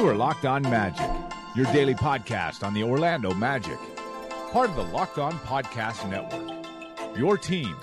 You are Locked On Magic, your daily podcast on the Orlando Magic, part of the Locked On Podcast Network. Your team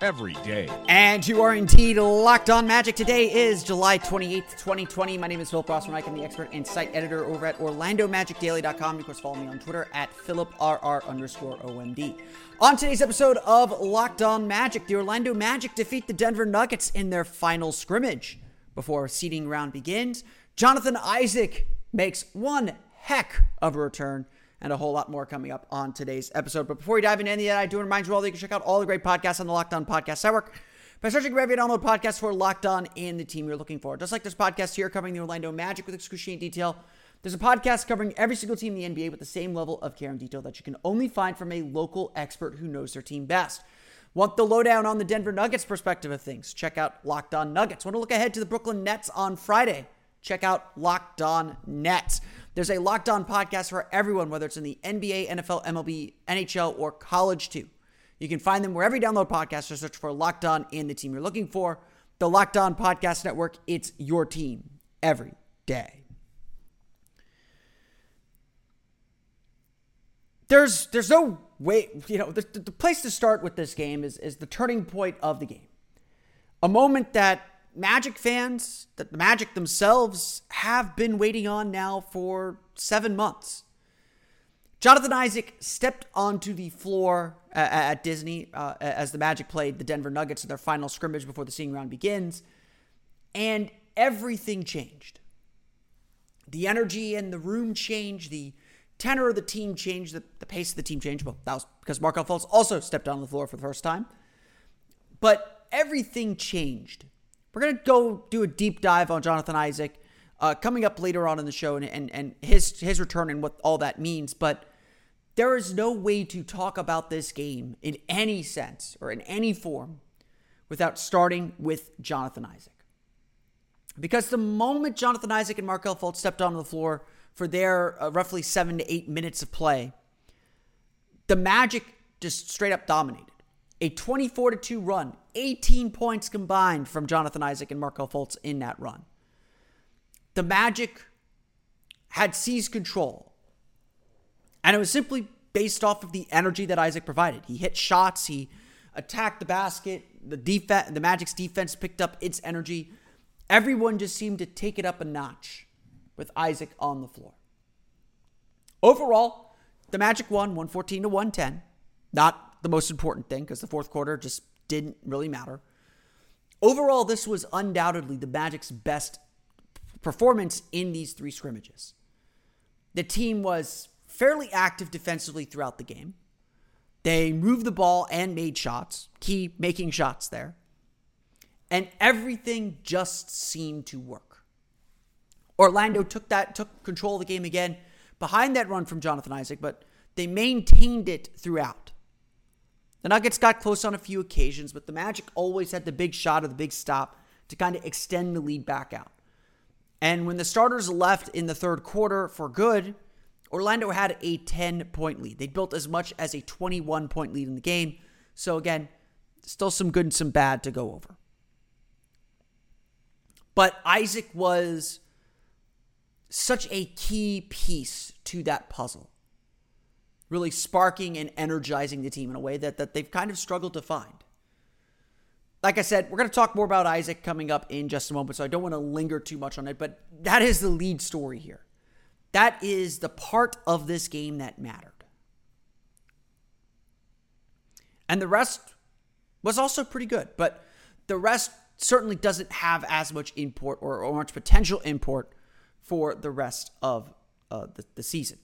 every day. And you are indeed locked on magic. Today is July 28th, 2020. My name is Philip Rossman. I'm the expert and site editor over at OrlandoMagicDaily.com. Of course, follow me on Twitter at PhilipRR underscore OMD. On today's episode of Locked On Magic, the Orlando Magic defeat the Denver Nuggets in their final scrimmage. Before seeding round begins, Jonathan Isaac makes one heck of a return and a whole lot more coming up on today's episode. But before we dive into any of that, I do remind you all that you can check out all the great podcasts on the Locked On Podcast Network by searching you download podcasts for Locked On and the team you're looking for. Just like this podcast here covering the Orlando Magic with excruciating detail, there's a podcast covering every single team in the NBA with the same level of care and detail that you can only find from a local expert who knows their team best. Want the lowdown on the Denver Nuggets perspective of things? Check out Locked On Nuggets. Want to look ahead to the Brooklyn Nets on Friday? Check out Locked On Nets. There's a Locked On podcast for everyone, whether it's in the NBA, NFL, MLB, NHL, or college too. You can find them wherever you download podcasts or search for Locked On and the team you're looking for. The Locked On Podcast Network, it's your team every day. There's there's no way, you know, the, the place to start with this game is, is the turning point of the game. A moment that Magic fans, that the Magic themselves have been waiting on now for seven months. Jonathan Isaac stepped onto the floor at, at Disney uh, as the Magic played the Denver Nuggets in their final scrimmage before the seeing round begins, and everything changed. The energy in the room changed, the tenor of the team changed, the, the pace of the team changed. Well, that was because Markelle Fultz also stepped on the floor for the first time. But everything changed we're going to go do a deep dive on Jonathan Isaac uh, coming up later on in the show and, and, and his, his return and what all that means. But there is no way to talk about this game in any sense or in any form without starting with Jonathan Isaac. Because the moment Jonathan Isaac and Markelle Fultz stepped onto the floor for their uh, roughly seven to eight minutes of play, the Magic just straight up dominated a 24 to 2 run, 18 points combined from Jonathan Isaac and Markelle Fultz in that run. The Magic had seized control. And it was simply based off of the energy that Isaac provided. He hit shots, he attacked the basket, the defense, the Magic's defense picked up its energy. Everyone just seemed to take it up a notch with Isaac on the floor. Overall, the Magic won 114 to 110. Not the most important thing because the fourth quarter just didn't really matter. Overall, this was undoubtedly the Magic's best performance in these three scrimmages. The team was fairly active defensively throughout the game. They moved the ball and made shots, key making shots there. And everything just seemed to work. Orlando took that took control of the game again behind that run from Jonathan Isaac, but they maintained it throughout. The Nuggets got close on a few occasions, but the Magic always had the big shot or the big stop to kind of extend the lead back out. And when the starters left in the third quarter for good, Orlando had a 10 point lead. They built as much as a 21 point lead in the game. So, again, still some good and some bad to go over. But Isaac was such a key piece to that puzzle really sparking and energizing the team in a way that, that they've kind of struggled to find. Like I said, we're going to talk more about Isaac coming up in just a moment, so I don't want to linger too much on it, but that is the lead story here. That is the part of this game that mattered. And the rest was also pretty good, but the rest certainly doesn't have as much import or, or much potential import for the rest of uh, the, the season.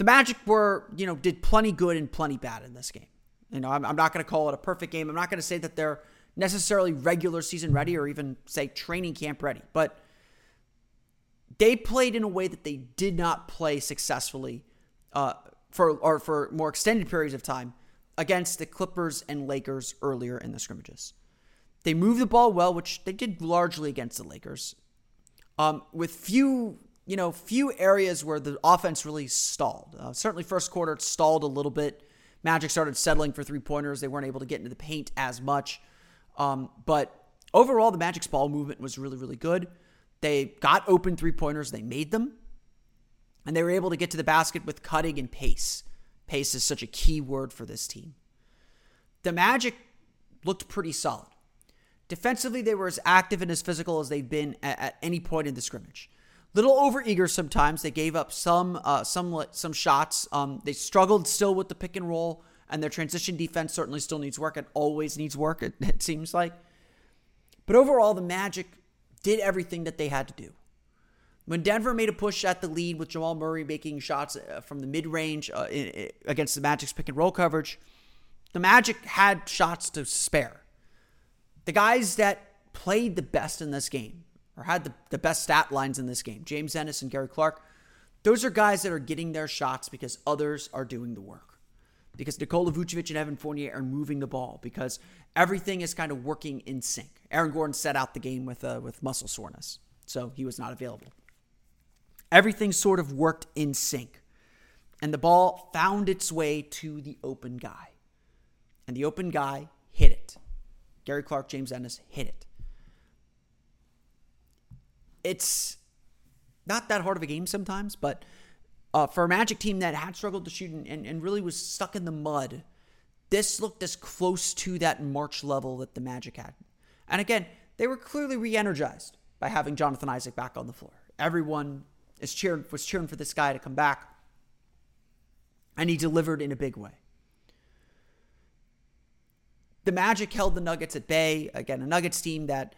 The Magic were, you know, did plenty good and plenty bad in this game. You know, I'm, I'm not going to call it a perfect game. I'm not going to say that they're necessarily regular season ready or even say training camp ready, but they played in a way that they did not play successfully uh, for or for more extended periods of time against the Clippers and Lakers earlier in the scrimmages. They moved the ball well, which they did largely against the Lakers, um, with few you know few areas where the offense really stalled. Uh, certainly, first quarter it stalled a little bit. Magic started settling for three pointers. They weren't able to get into the paint as much. Um, but overall, the Magic's ball movement was really, really good. They got open three pointers, they made them, and they were able to get to the basket with cutting and pace. Pace is such a key word for this team. The Magic looked pretty solid. Defensively, they were as active and as physical as they've been at, at any point in the scrimmage. Little overeager sometimes. They gave up some uh, some some shots. Um, they struggled still with the pick and roll, and their transition defense certainly still needs work. It always needs work. It, it seems like. But overall, the Magic did everything that they had to do. When Denver made a push at the lead with Jamal Murray making shots uh, from the mid range uh, against the Magic's pick and roll coverage, the Magic had shots to spare. The guys that played the best in this game or had the, the best stat lines in this game, James Ennis and Gary Clark, those are guys that are getting their shots because others are doing the work. Because Nikola Vucevic and Evan Fournier are moving the ball because everything is kind of working in sync. Aaron Gordon set out the game with uh, with muscle soreness, so he was not available. Everything sort of worked in sync, and the ball found its way to the open guy, and the open guy hit it. Gary Clark, James Ennis hit it. It's not that hard of a game sometimes, but uh, for a Magic team that had struggled to shoot and, and, really was stuck in the mud this looked as close to that March level that the Magic had. And again, they were clearly re energized by having Jonathan Isaac back on the floor. Everyone is cheering, was cheering for this guy to come back, and he delivered in a big way. The Magic held the Nuggets at bay. Again, a Nuggets team that,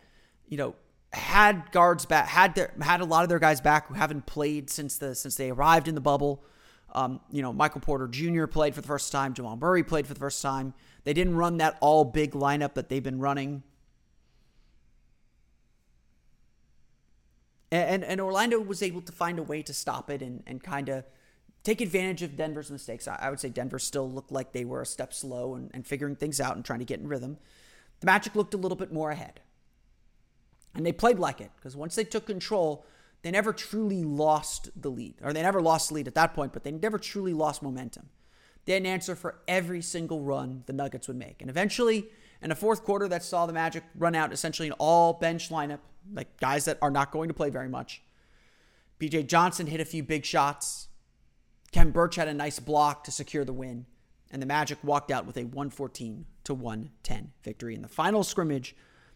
you know, had guards back, had their, had a lot of their guys back who haven't played since the since they arrived in the bubble. Um, you know, Michael Porter Jr. played for the first time. Jamal Murray played for the first time. They didn't run that all big lineup that they've been running. And, and Orlando was able to find a way to stop it and, and kind of take advantage of Denver's mistakes. I, I, would say Denver still looked like they were a step slow and, and figuring things out and trying to get in rhythm. The Magic looked a little bit more ahead. And they played like it because once they took control, they never truly lost the lead, or they never lost the lead at that point, but they never truly lost momentum. They had an answer for every single run the Nuggets would make. And eventually, in a fourth quarter that saw the Magic run out essentially an all bench lineup, like guys that are not going to play very much. BJ Johnson hit a few big shots. Khem Birch had a nice block to secure the win. And the Magic walked out with a 114 to 110 victory in the final scrimmage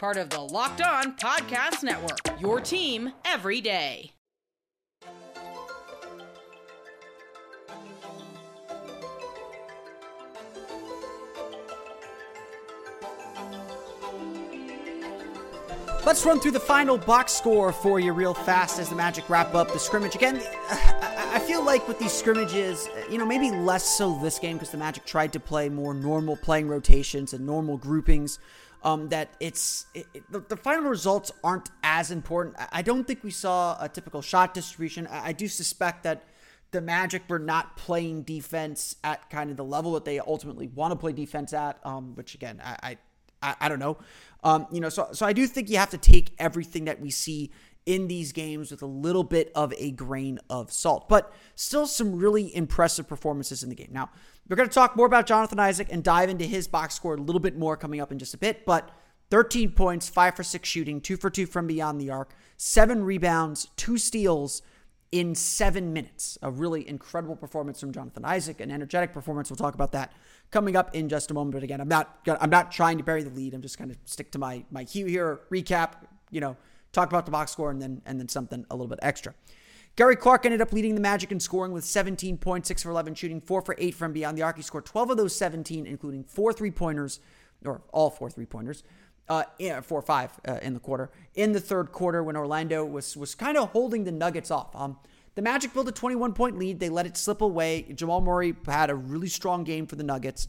Part of the Locked On Podcast Network. Your team every day. Let's run through the final box score for you real fast as the Magic wrap up the scrimmage. Again, I feel like with these scrimmages, you know, maybe less so this game because the Magic tried to play more normal playing rotations and normal groupings. Um, that it's it, it, the, the, final results aren't as important. I don't think we saw a typical shot distribution. I, I do suspect that the Magic were not playing defense at kind of the level that they ultimately want to play defense at. Um, which again, I, I I, don't know. Um, you know, so so I do think you have to take everything that we see in these games with a little bit of a grain of salt, but still some really impressive performances in the game. Now, we're going to talk more about Jonathan Isaac and dive into his box score a little bit more coming up in just a bit, but 13 points, 5 for 6 shooting, 2 for 2 from beyond the arc, 7 rebounds, 2 steals, in seven minutes. A really incredible performance from Jonathan Isaac, an energetic performance. We'll talk about that coming up in just a moment. But again, I'm not I'm not trying to bury the lead. I'm just going to stick to my my cue here, recap, you know, talk about the box score and then and then something a little bit extra. Gary Clark ended up leading the Magic in scoring with 17 points, 6 for 11 shooting, 4 for 8 from beyond the arc. He scored 12 of those 17, including four three pointers, or all four three pointers, uh, four or five uh, in the quarter. In the third quarter, when Orlando was was kind of holding the Nuggets off. Um, the Magic built a 21 point lead. They let it slip away. Jamal Murray had a really strong game for the Nuggets.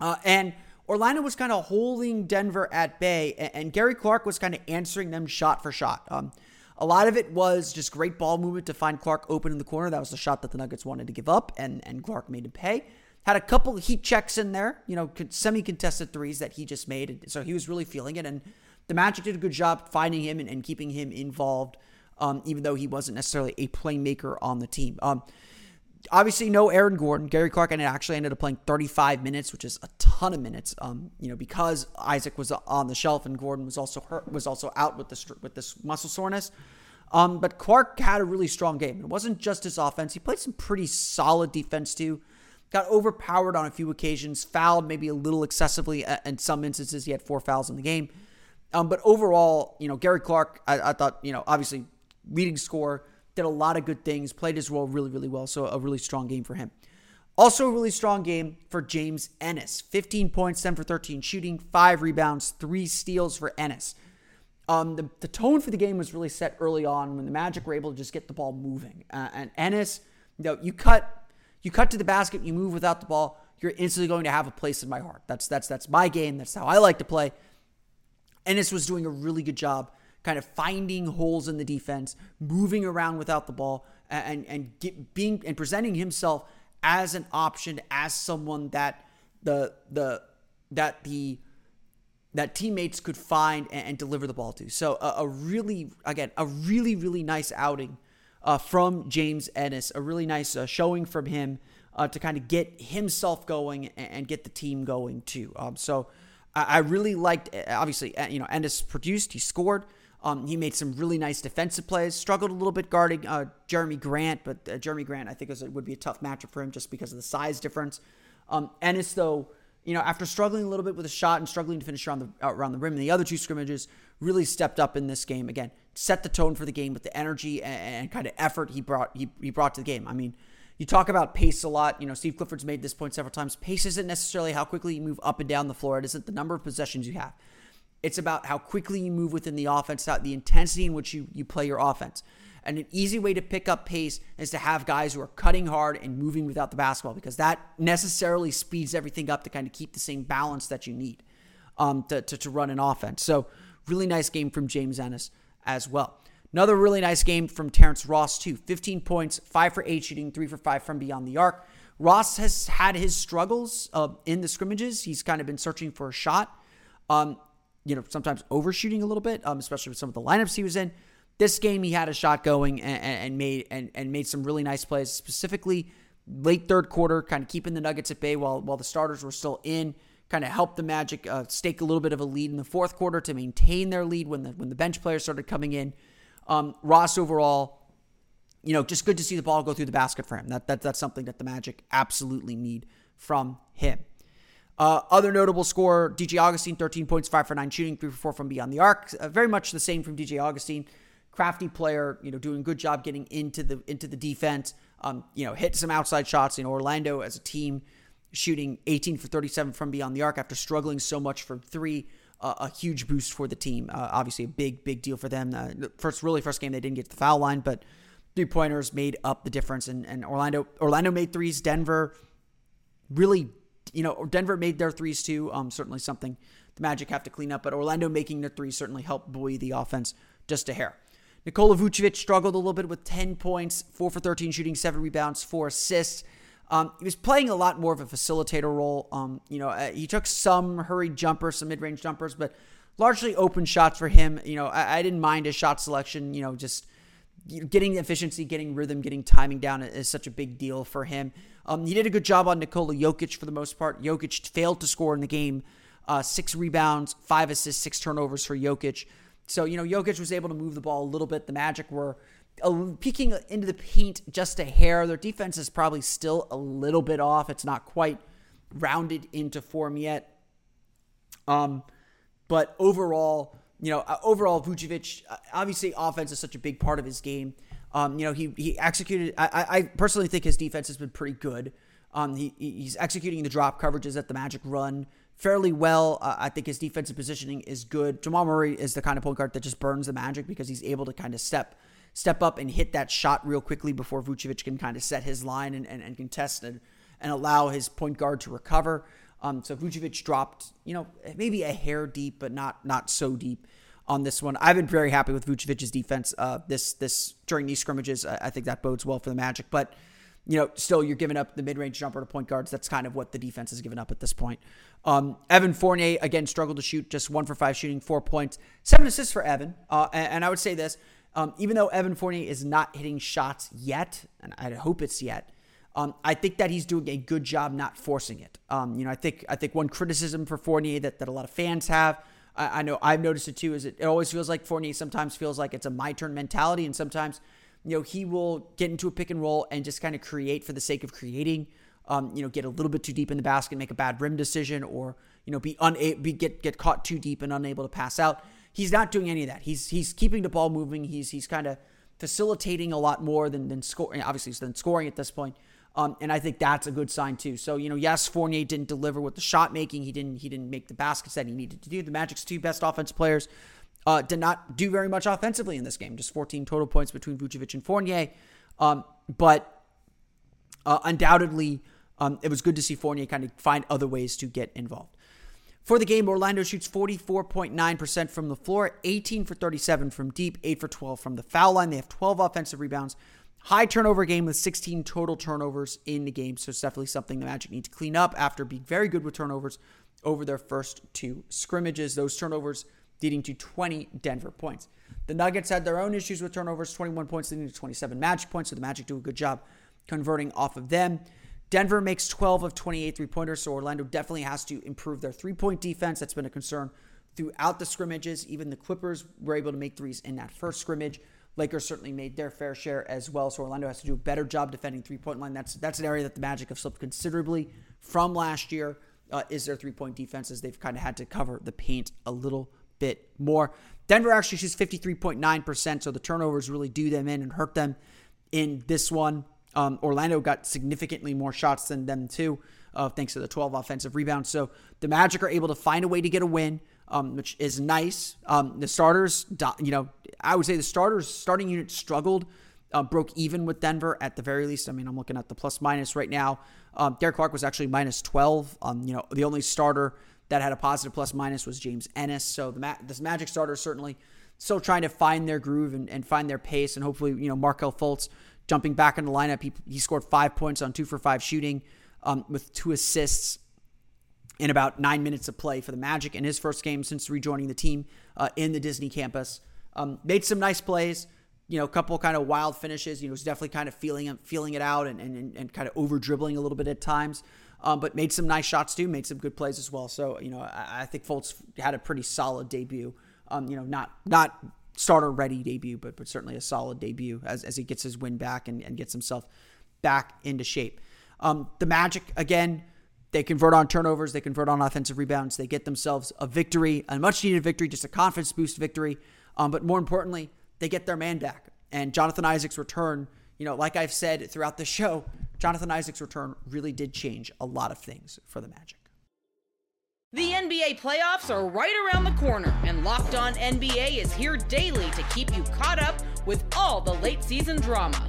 Uh, and Orlando was kind of holding Denver at bay, and, and Gary Clark was kind of answering them shot for shot. Um, a lot of it was just great ball movement to find Clark open in the corner. That was the shot that the Nuggets wanted to give up, and, and Clark made him pay. Had a couple heat checks in there, you know, semi contested threes that he just made. So he was really feeling it. And the Magic did a good job finding him and, and keeping him involved, um, even though he wasn't necessarily a playmaker on the team. Um, obviously, no Aaron Gordon. Gary Clark and it actually ended up playing 35 minutes, which is a ton of minutes. Um, you know, because Isaac was on the shelf and Gordon was also hurt, was also out with this with this muscle soreness. Um, but Clark had a really strong game. It wasn't just his offense; he played some pretty solid defense too got overpowered on a few occasions, fouled maybe a little excessively. In some instances, he had four fouls in the game. Um, but overall, you know, Gary Clark, I, I, thought, you know, obviously leading score, did a lot of good things, played his role really, really well. So a really strong game for him. Also, a really strong game for James Ennis 15 points, 10 for 13 shooting, five rebounds, three steals for Ennis. Um, the, the tone for the game was really set early on when the Magic were able to just get the ball moving. Uh, and Ennis, you know, you cut you cut to the basket, you move without the ball, you're instantly going to have a place in my heart. That's that's that's my game. That's how I like to play. Ennis was doing a really good job kind of finding holes in the defense, moving around without the ball, and and get, being and presenting himself as an option, as someone that the the that the that teammates could find and, and deliver the ball to. So a, a, really again a really really nice outing uh, from James Ennis. A really nice uh, showing from him uh, to kind of get himself going and, and get the team going too. Um, so I, I, really liked, uh, obviously, uh, you know, Ennis produced, he scored. Um, he made some really nice defensive plays. Struggled a little bit guarding uh, Jerami Grant, but Jerami Grant, I think, would be a tough matchup for him just because of the size difference. Um, Ennis, though, you know, after struggling a little bit with a shot and struggling to finish around the around the rim in the other two scrimmages, really stepped up in this game. Again, set the tone for the game with the energy and, and kind of effort he brought he, he brought to the game. I mean, you talk about pace a lot. You know, Steve Clifford's made this point several times. Pace isn't necessarily how quickly you move up and down the floor. It isn't the number of possessions you have. It's about how quickly you move within the offense, the intensity in which you, you play your offense. And an easy way to pick up pace is to have guys who are cutting hard and moving without the basketball because that necessarily speeds everything up to kind of keep the same balance that you need um, to, to, to run an offense. So, really nice game from James Ennis as well. Another really nice game from Terrence Ross, too. 15 points, 5 for 8 shooting, 3 for 5 from beyond the arc. Ross has had his struggles uh, in the scrimmages. He's kind of been searching for a shot. Um, you know, sometimes overshooting a little bit, um, especially with some of the lineups he was in. This game, he had a shot going and, and made and, and made some really nice plays, specifically late third quarter, kind of keeping the Nuggets at bay while while the starters were still in. Kind of helped the Magic uh, stake a little bit of a lead in the fourth quarter to maintain their lead when the when the bench players started coming in. Um, Ross overall, you know, just good to see the ball go through the basket for him. That, that that's something that the Magic absolutely need from him. Uh, other notable score: DJ Augustin, 13 points, five for nine shooting, three for four from beyond the arc. Uh, very much the same from DJ Augustin. crafty player, you know, doing a good job getting into the into the defense. Um, you know, hit some outside shots. You know, Orlando as a team shooting 18 for 37 from beyond the arc after struggling so much from three. Uh, a huge boost for the team. Uh, obviously, a big, big deal for them. Uh, first, really, first game they didn't get to the foul line, but three pointers made up the difference. And, and Orlando, Orlando made threes. Denver really, you know, Denver made their threes too. Um, certainly something the Magic have to clean up, but Orlando making their threes certainly helped buoy the offense just a hair. Nikola Vucevic struggled a little bit with 10 points, 4 for 13 shooting, 7 rebounds, 4 assists. Um, he was playing a lot more of a facilitator role. Um, you know, uh, he took some hurried jumpers, some mid-range jumpers, but largely open shots for him. You know, I, I didn't mind his shot selection. You know, just getting efficiency, getting rhythm, getting timing down is such a big deal for him. Um, he did a good job on Nikola Jokic for the most part. Jokic failed to score in the game. Uh, six rebounds, five assists, six turnovers for Jokic. So, you know, Jokic was able to move the ball a little bit. The Magic were peeking into the paint just a hair. Their defense is probably still a little bit off. It's not quite rounded into form yet. Um, but overall, you know, uh, overall, Vucevic, uh, obviously, offense is such a big part of his game. Um, you know, he he executed. I, I personally think his defense has been pretty good. Um, he he's executing the drop coverages at the Magic run fairly well. Uh, I think his defensive positioning is good. Jamal Murray is the kind of point guard that just burns the Magic because he's able to kind of step step up and hit that shot real quickly before Vucevic can kind of set his line and, and, and contest and, and allow his point guard to recover. Um, so Vucevic dropped, you know, maybe a hair deep, but not not so deep on this one. I've been very happy with Vucevic's defense uh, this this during these scrimmages. I, I think that bodes well for the Magic, but you know, still you're giving up the mid-range jumper to point guards. That's kind of what the defense has given up at this point. Um, Evan Fournier again struggled to shoot, just one for five shooting, four points, seven assists for Evan. Uh, and, and, I would say this, um, even though Evan Fournier is not hitting shots yet, and I hope it's yet, um, I think that he's doing a good job not forcing it. Um, you know, I think I think one criticism for Fournier that, that a lot of fans have, I, I know I've noticed it too, is it, it always feels like Fournier sometimes feels like it's a my turn mentality, and sometimes you know he will get into a pick and roll and just kind of create for the sake of creating. Um, you know, get a little bit too deep in the basket, make a bad rim decision, or you know, be unable, be get get caught too deep and unable to pass out. He's not doing any of that. He's he's keeping the ball moving. He's he's kind of facilitating a lot more than than scoring. Obviously, than scoring at this point. Um, and I think that's a good sign too. So you know, yes, Fournier didn't deliver with the shot making. He didn't he didn't make the baskets that he needed to do. The Magic's two best offensive players uh, did not do very much offensively in this game. Just 14 total points between Vucevic and Fournier. Um, but uh, undoubtedly, um, it was good to see Fournier kind of find other ways to get involved. For the game, Orlando shoots 44.9% from the floor, 18 for 37 from deep, 8 for 12 from the foul line. They have 12 offensive rebounds. High turnover game with 16 total turnovers in the game. So it's definitely something the Magic need to clean up after being very good with turnovers over their first two scrimmages. Those turnovers leading to 20 Denver points. The Nuggets had their own issues with turnovers, 21 points leading to 27 Magic points. So the Magic do a good job converting off of them. Denver makes 12 of 28 three pointers, so Orlando definitely has to improve their three point defense. That's been a concern throughout the scrimmages. Even the Clippers were able to make threes in that first scrimmage. Lakers certainly made their fair share as well, so Orlando has to do a better job defending three point line. That's that's an area that the Magic have slipped considerably from last year. Uh, is their three point defense as they've kind of had to cover the paint a little bit more. Denver actually shoots 53.9%, so the turnovers really do them in and hurt them in this one. Um, Orlando got significantly more shots than them too, uh, thanks to the 12 offensive rebounds. So the Magic are able to find a way to get a win, um, which is nice. Um, the starters, you know, I would say the starters starting unit struggled, uh, broke even with Denver at the very least. I mean, I'm looking at the plus minus right now. Um, Derek Clark was actually minus 12. Um, you know, the only starter that had a positive plus minus was James Ennis. So the Ma- this Magic starters certainly still trying to find their groove and, and find their pace, and hopefully, you know, Markelle Fultz jumping back in the lineup. He, he scored five points on two for five shooting um, with two assists in about nine minutes of play for the Magic in his first game since rejoining the team uh, in the Disney campus. Um, made some nice plays, you know, a couple kind of wild finishes. You know, was definitely kind of feeling feeling it out and, and, and kind of over dribbling a little bit at times. Um, but made some nice shots too, made some good plays as well. So you know, I, I think Fultz had a pretty solid debut. Um, you know, not not starter ready debut, but but certainly a solid debut as, as he gets his win back and, and gets himself back into shape. Um, the Magic again, they convert on turnovers, they convert on offensive rebounds, they get themselves a victory, a much needed victory, just a confidence boost victory. Um, but more importantly, they get their man back. And Jonathan Isaac's return, you know, like I've said throughout the show, Jonathan Isaac's return really did change a lot of things for the Magic. The NBA playoffs are right around the corner, and Locked On NBA is here daily to keep you caught up with all the late season drama.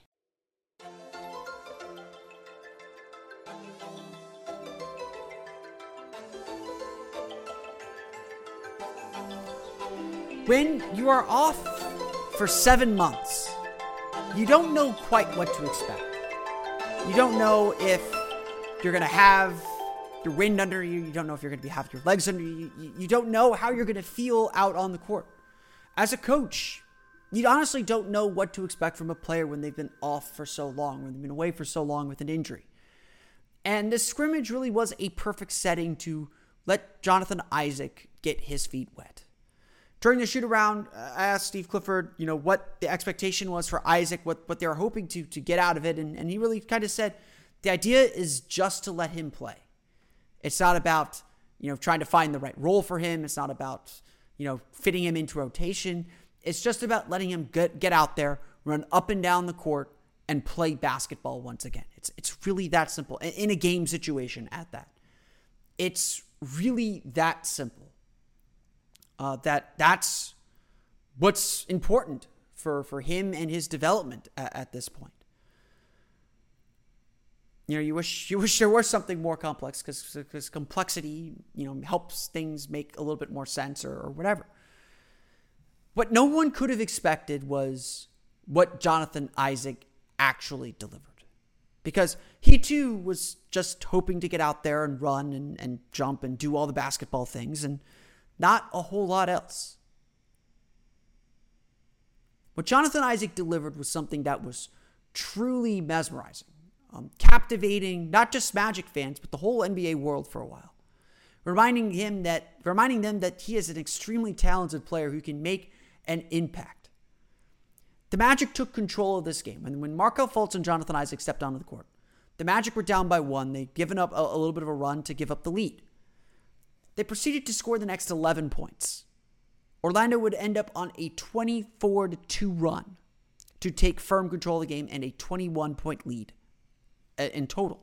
When you are off for seven months, you don't know quite what to expect. You don't know if you're going to have your wind under you. You don't know if you're going to be have your legs under. You, you don't know how you're going to feel out on the court. As a coach, you honestly don't know what to expect from a player when they've been off for so long, when they've been away for so long with an injury. And this scrimmage really was a perfect setting to let Jonathan Isaac get his feet wet. During the shoot around, I asked Steve Clifford, you know, what the expectation was for Isaac, what, what they were hoping to, to get out of it. And, and he really kind of said the idea is just to let him play. It's not about, you know, trying to find the right role for him. It's not about, you know, fitting him into rotation. It's just about letting him get, get out there, run up and down the court, and play basketball once again. It's it's really that simple in a game situation at that. It's really that simple. Uh, that that's what's important for for him and his development at, at this point. You know, you wish you wish there was something more complex because complexity, you know, helps things make a little bit more sense or, or whatever. What no one could have expected was what Jonathan Isaac actually delivered. Because he too was just hoping to get out there and run and, and jump and do all the basketball things and not a whole lot else. What Jonathan Isaac delivered was something that was truly mesmerizing, um, captivating not just Magic fans, but the whole NBA world for a while. Reminding him that, reminding them that he is an extremely talented player who can make an impact. The Magic took control of this game. And when Markelle Fultz and Jonathan Isaac stepped onto the court, the Magic were down by one. They'd given up a, a little bit of a run to give up the lead. They proceeded to score the next 11 points. Orlando would end up on a 24 2 run to take firm control of the game and a 21 point lead uh, in total.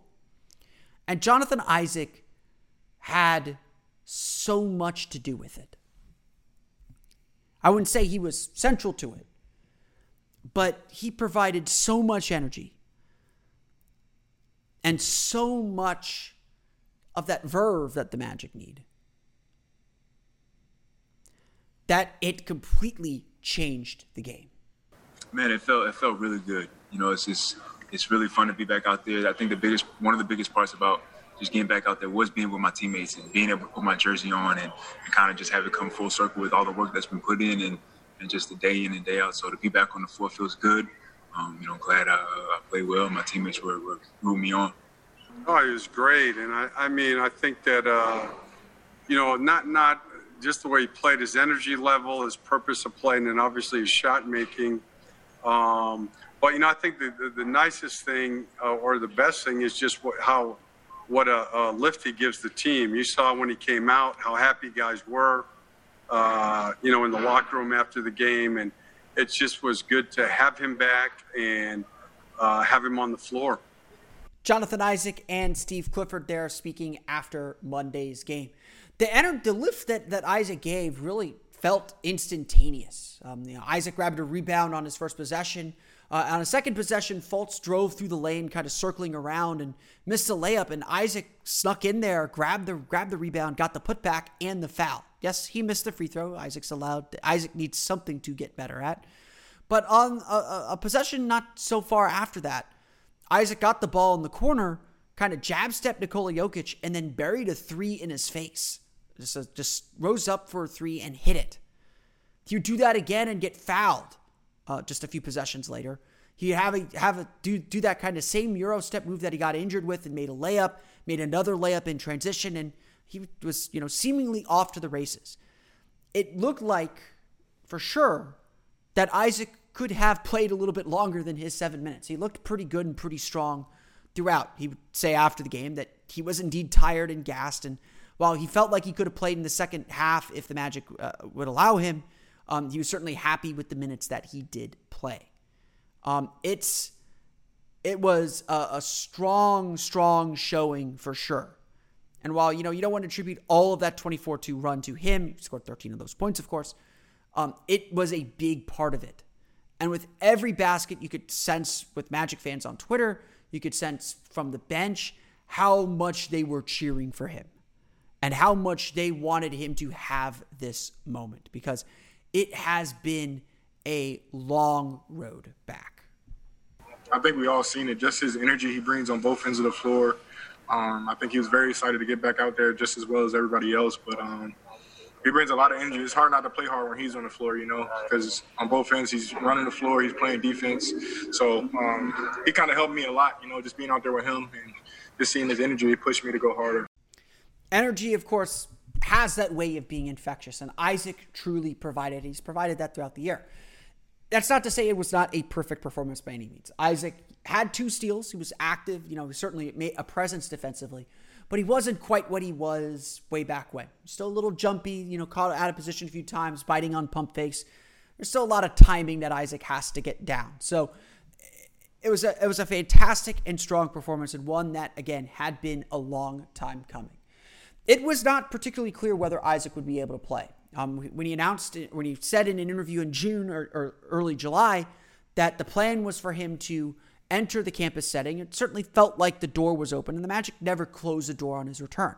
And Jonathan Isaac had so much to do with it. I wouldn't say he was central to it, but he provided so much energy and so much of that verve that the Magic need that it completely changed the game. Man, it felt it felt really good. You know, it's just it's really fun to be back out there. I think the biggest one of the biggest parts about just getting back out there was being with my teammates and being able to put my jersey on and, and kind of just have it come full circle with all the work that's been put in and and just the day in and day out. So to be back on the floor feels good. Um, you know, glad I, I, played well. My teammates were, were rooting me on. Oh, he was great, and I, I mean, I think that uh, you know, not not just the way he played, his energy level, his purpose of playing, and obviously his shot making. Um, but you know, I think the, the, the nicest thing uh, or the best thing is just what, how what a, a lift he gives the team. You saw when he came out how happy guys were uh, you know, in the locker room after the game, and it just was good to have him back and uh, have him on the floor. Jonathan Isaac and Steve Clifford there speaking after Monday's game. The enter, the lift that, that Isaac gave really felt instantaneous. Um, you know, Isaac grabbed a rebound on his first possession. Uh, on a second possession, Fultz drove through the lane, kind of circling around, and missed a layup. And Isaac snuck in there, grabbed the grabbed the rebound, got the putback and the foul. Yes, he missed the free throw. Isaac's allowed. Isaac needs something to get better at. But on a, a possession not so far after that, Isaac got the ball in the corner, kind of jab stepped Nikola Jokic, and then buried a three in his face. Just, uh, just rose up for a three and hit it. You do that again and get fouled uh, just a few possessions later. He have a have a do do that kind of same euro step move that he got injured with and made a layup, made another layup in transition, and he was you know seemingly off to the races. It looked like for sure that Isaac could have played a little bit longer than his seven minutes. He looked pretty good and pretty strong throughout. He would say after the game that he was indeed tired and gassed, and while he felt like he could have played in the second half if the Magic uh, would allow him um, he was certainly happy with the minutes that he did play. Um, it's it was a, a strong, strong showing for sure. And while you know you don't want to attribute all of that 24-2 run to him, he scored 13 of those points, of course. Um, it was a big part of it. And with every basket, you could sense with Magic fans on Twitter, you could sense from the bench how much they were cheering for him and how much they wanted him to have this moment because it has been a long road back. I think we all seen it. Just his energy he brings on both ends of the floor. Um, I think he was very excited to get back out there just as well as everybody else. But um, he brings a lot of energy. It's hard not to play hard when he's on the floor, you know, because on both ends he's running the floor, he's playing defense. So um, he kind of helped me a lot, you know, just being out there with him and just seeing his energy pushed me to go harder. Energy, of course, has that way of being infectious, and Isaac truly provided. He's provided that throughout the year. That's not to say it was not a perfect performance by any means. Isaac had two steals. He was active. You know, certainly made a presence defensively, but he wasn't quite what he was way back when. Still a little jumpy. You know, caught out of position a few times, biting on pump fakes. There's still a lot of timing that Isaac has to get down. So it was a it was a fantastic and strong performance, and one that again had been a long time coming. It was not particularly clear whether Isaac would be able to play. Um, when he announced, when he said in an interview in June or, or early July that the plan was for him to enter the campus setting, it certainly felt like the door was open, and the Magic never closed the door on his return.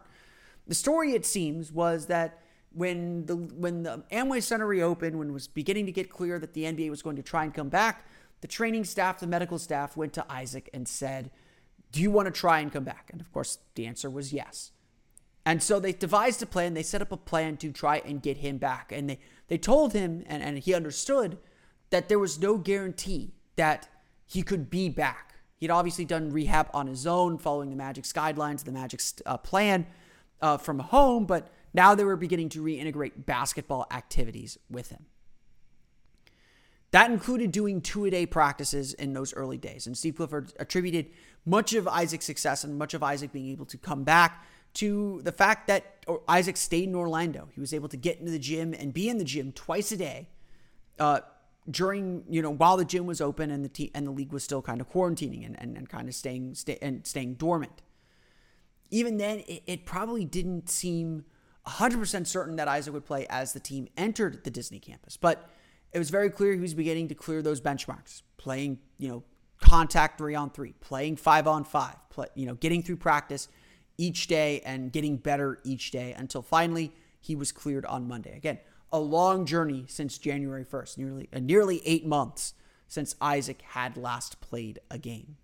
The story, it seems, was that when the when the Amway Center reopened, when it was beginning to get clear that the NBA was going to try and come back, the training staff, the medical staff went to Isaac and said, "Do you want to try and come back?" And of course, the answer was yes. And so they devised a plan. They set up a plan to try and get him back. And they, they told him, and, and he understood, that there was no guarantee that he could be back. He'd obviously done rehab on his own, following the Magic's guidelines, the Magic's uh, plan uh, from home, but now they were beginning to reintegrate basketball activities with him. That included doing two a day practices in those early days. And Steve Clifford attributed much of Isaac's success and much of Isaac being able to come back to the fact that Isaac stayed in Orlando. He was able to get into the gym and be in the gym twice a day uh, during, you know, while the gym was open and the te- and the league was still kind of quarantining and, and, and kind of staying stay- and staying dormant. Even then, it, it probably didn't seem 100% certain that Isaac would play as the team entered the Disney campus. But it was very clear he was beginning to clear those benchmarks, playing, you know, contact three on three, playing five on five, play, you know, getting through practice – each day and getting better each day until finally he was cleared on Monday. Again, a long journey since January 1st, nearly uh, nearly 8 months since Isaac had last played a game.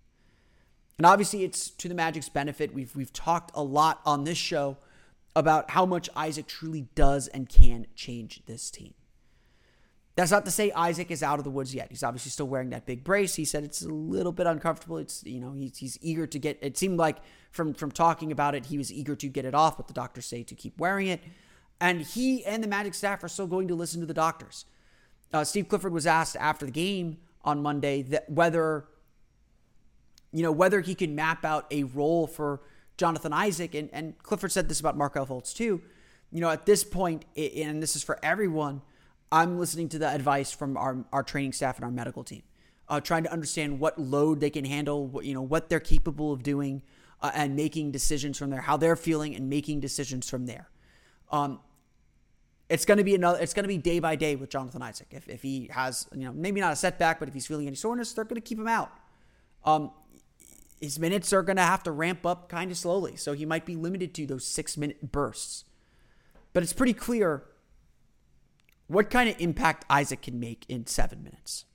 And obviously it's to the Magic's benefit. We've we've talked a lot on this show about how much Isaac truly does and can change this team. That's not to say Isaac is out of the woods yet. He's obviously still wearing that big brace. He said it's a little bit uncomfortable. It's you know he's, he's eager to get. It seemed like from from talking about it, he was eager to get it off, but the doctors say to keep wearing it. And he and the Magic staff are still going to listen to the doctors. Uh, Steve Clifford was asked after the game on Monday that whether you know whether he can map out a role for Jonathan Isaac, and and Clifford said this about Markelle Fultz too. You know, at this point, and this is for everyone I'm listening to the advice from our, our training staff and our medical team, uh, trying to understand what load they can handle, what, you know, what they're capable of doing, uh, and making decisions from there, how they're feeling, and making decisions from there. Um, it's going to be another. It's going to be day by day with Jonathan Isaac. If, if he has, you know, maybe not a setback, but if he's feeling any soreness, they're going to keep him out. Um, his minutes are going to have to ramp up kind of slowly, so he might be limited to those six minute bursts. But it's pretty clear what kind of impact Isaac can make in seven minutes.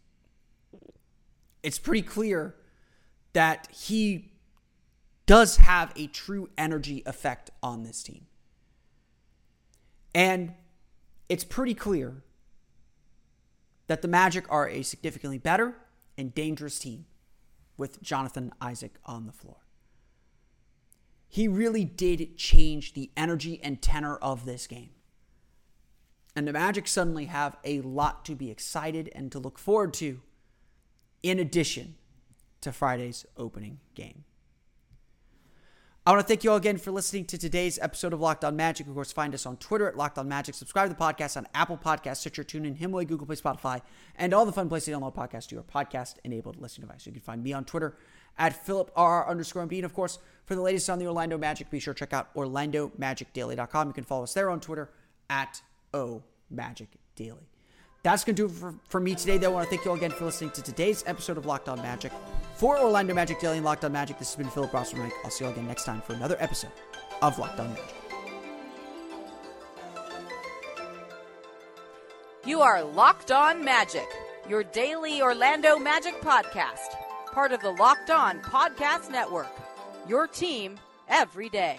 It's pretty clear that he does have a true energy effect on this team. And it's pretty clear that the Magic are a significantly better and dangerous team with Jonathan Isaac on the floor. He really did change the energy and tenor of this game. And the Magic suddenly have a lot to be excited and to look forward to, in addition to Friday's opening game. I want to thank you all again for listening to today's episode of Locked On Magic. Of course, find us on Twitter at Locked On Magic. Subscribe to the podcast on Apple Podcasts, Stitcher, TuneIn, Himalaya, Google Play, Spotify, and all the fun places to download podcasts to your podcast-enabled listening device. You can find me on Twitter at Philip R underscore Bean. Of course, for the latest on the Orlando Magic, be sure to check out OrlandoMagicDaily.com. You can follow us there on Twitter at O Magic Daily. That's going to do it for, for me today, though. I want to thank you all again for listening to today's episode of Locked On Magic. For Orlando Magic Daily and Locked On Magic, this has been Philip Ross Mike. I'll see you all again next time for another episode of Locked On Magic. You are Locked On Magic, your daily Orlando Magic podcast, part of the Locked On Podcast Network. Your team every day.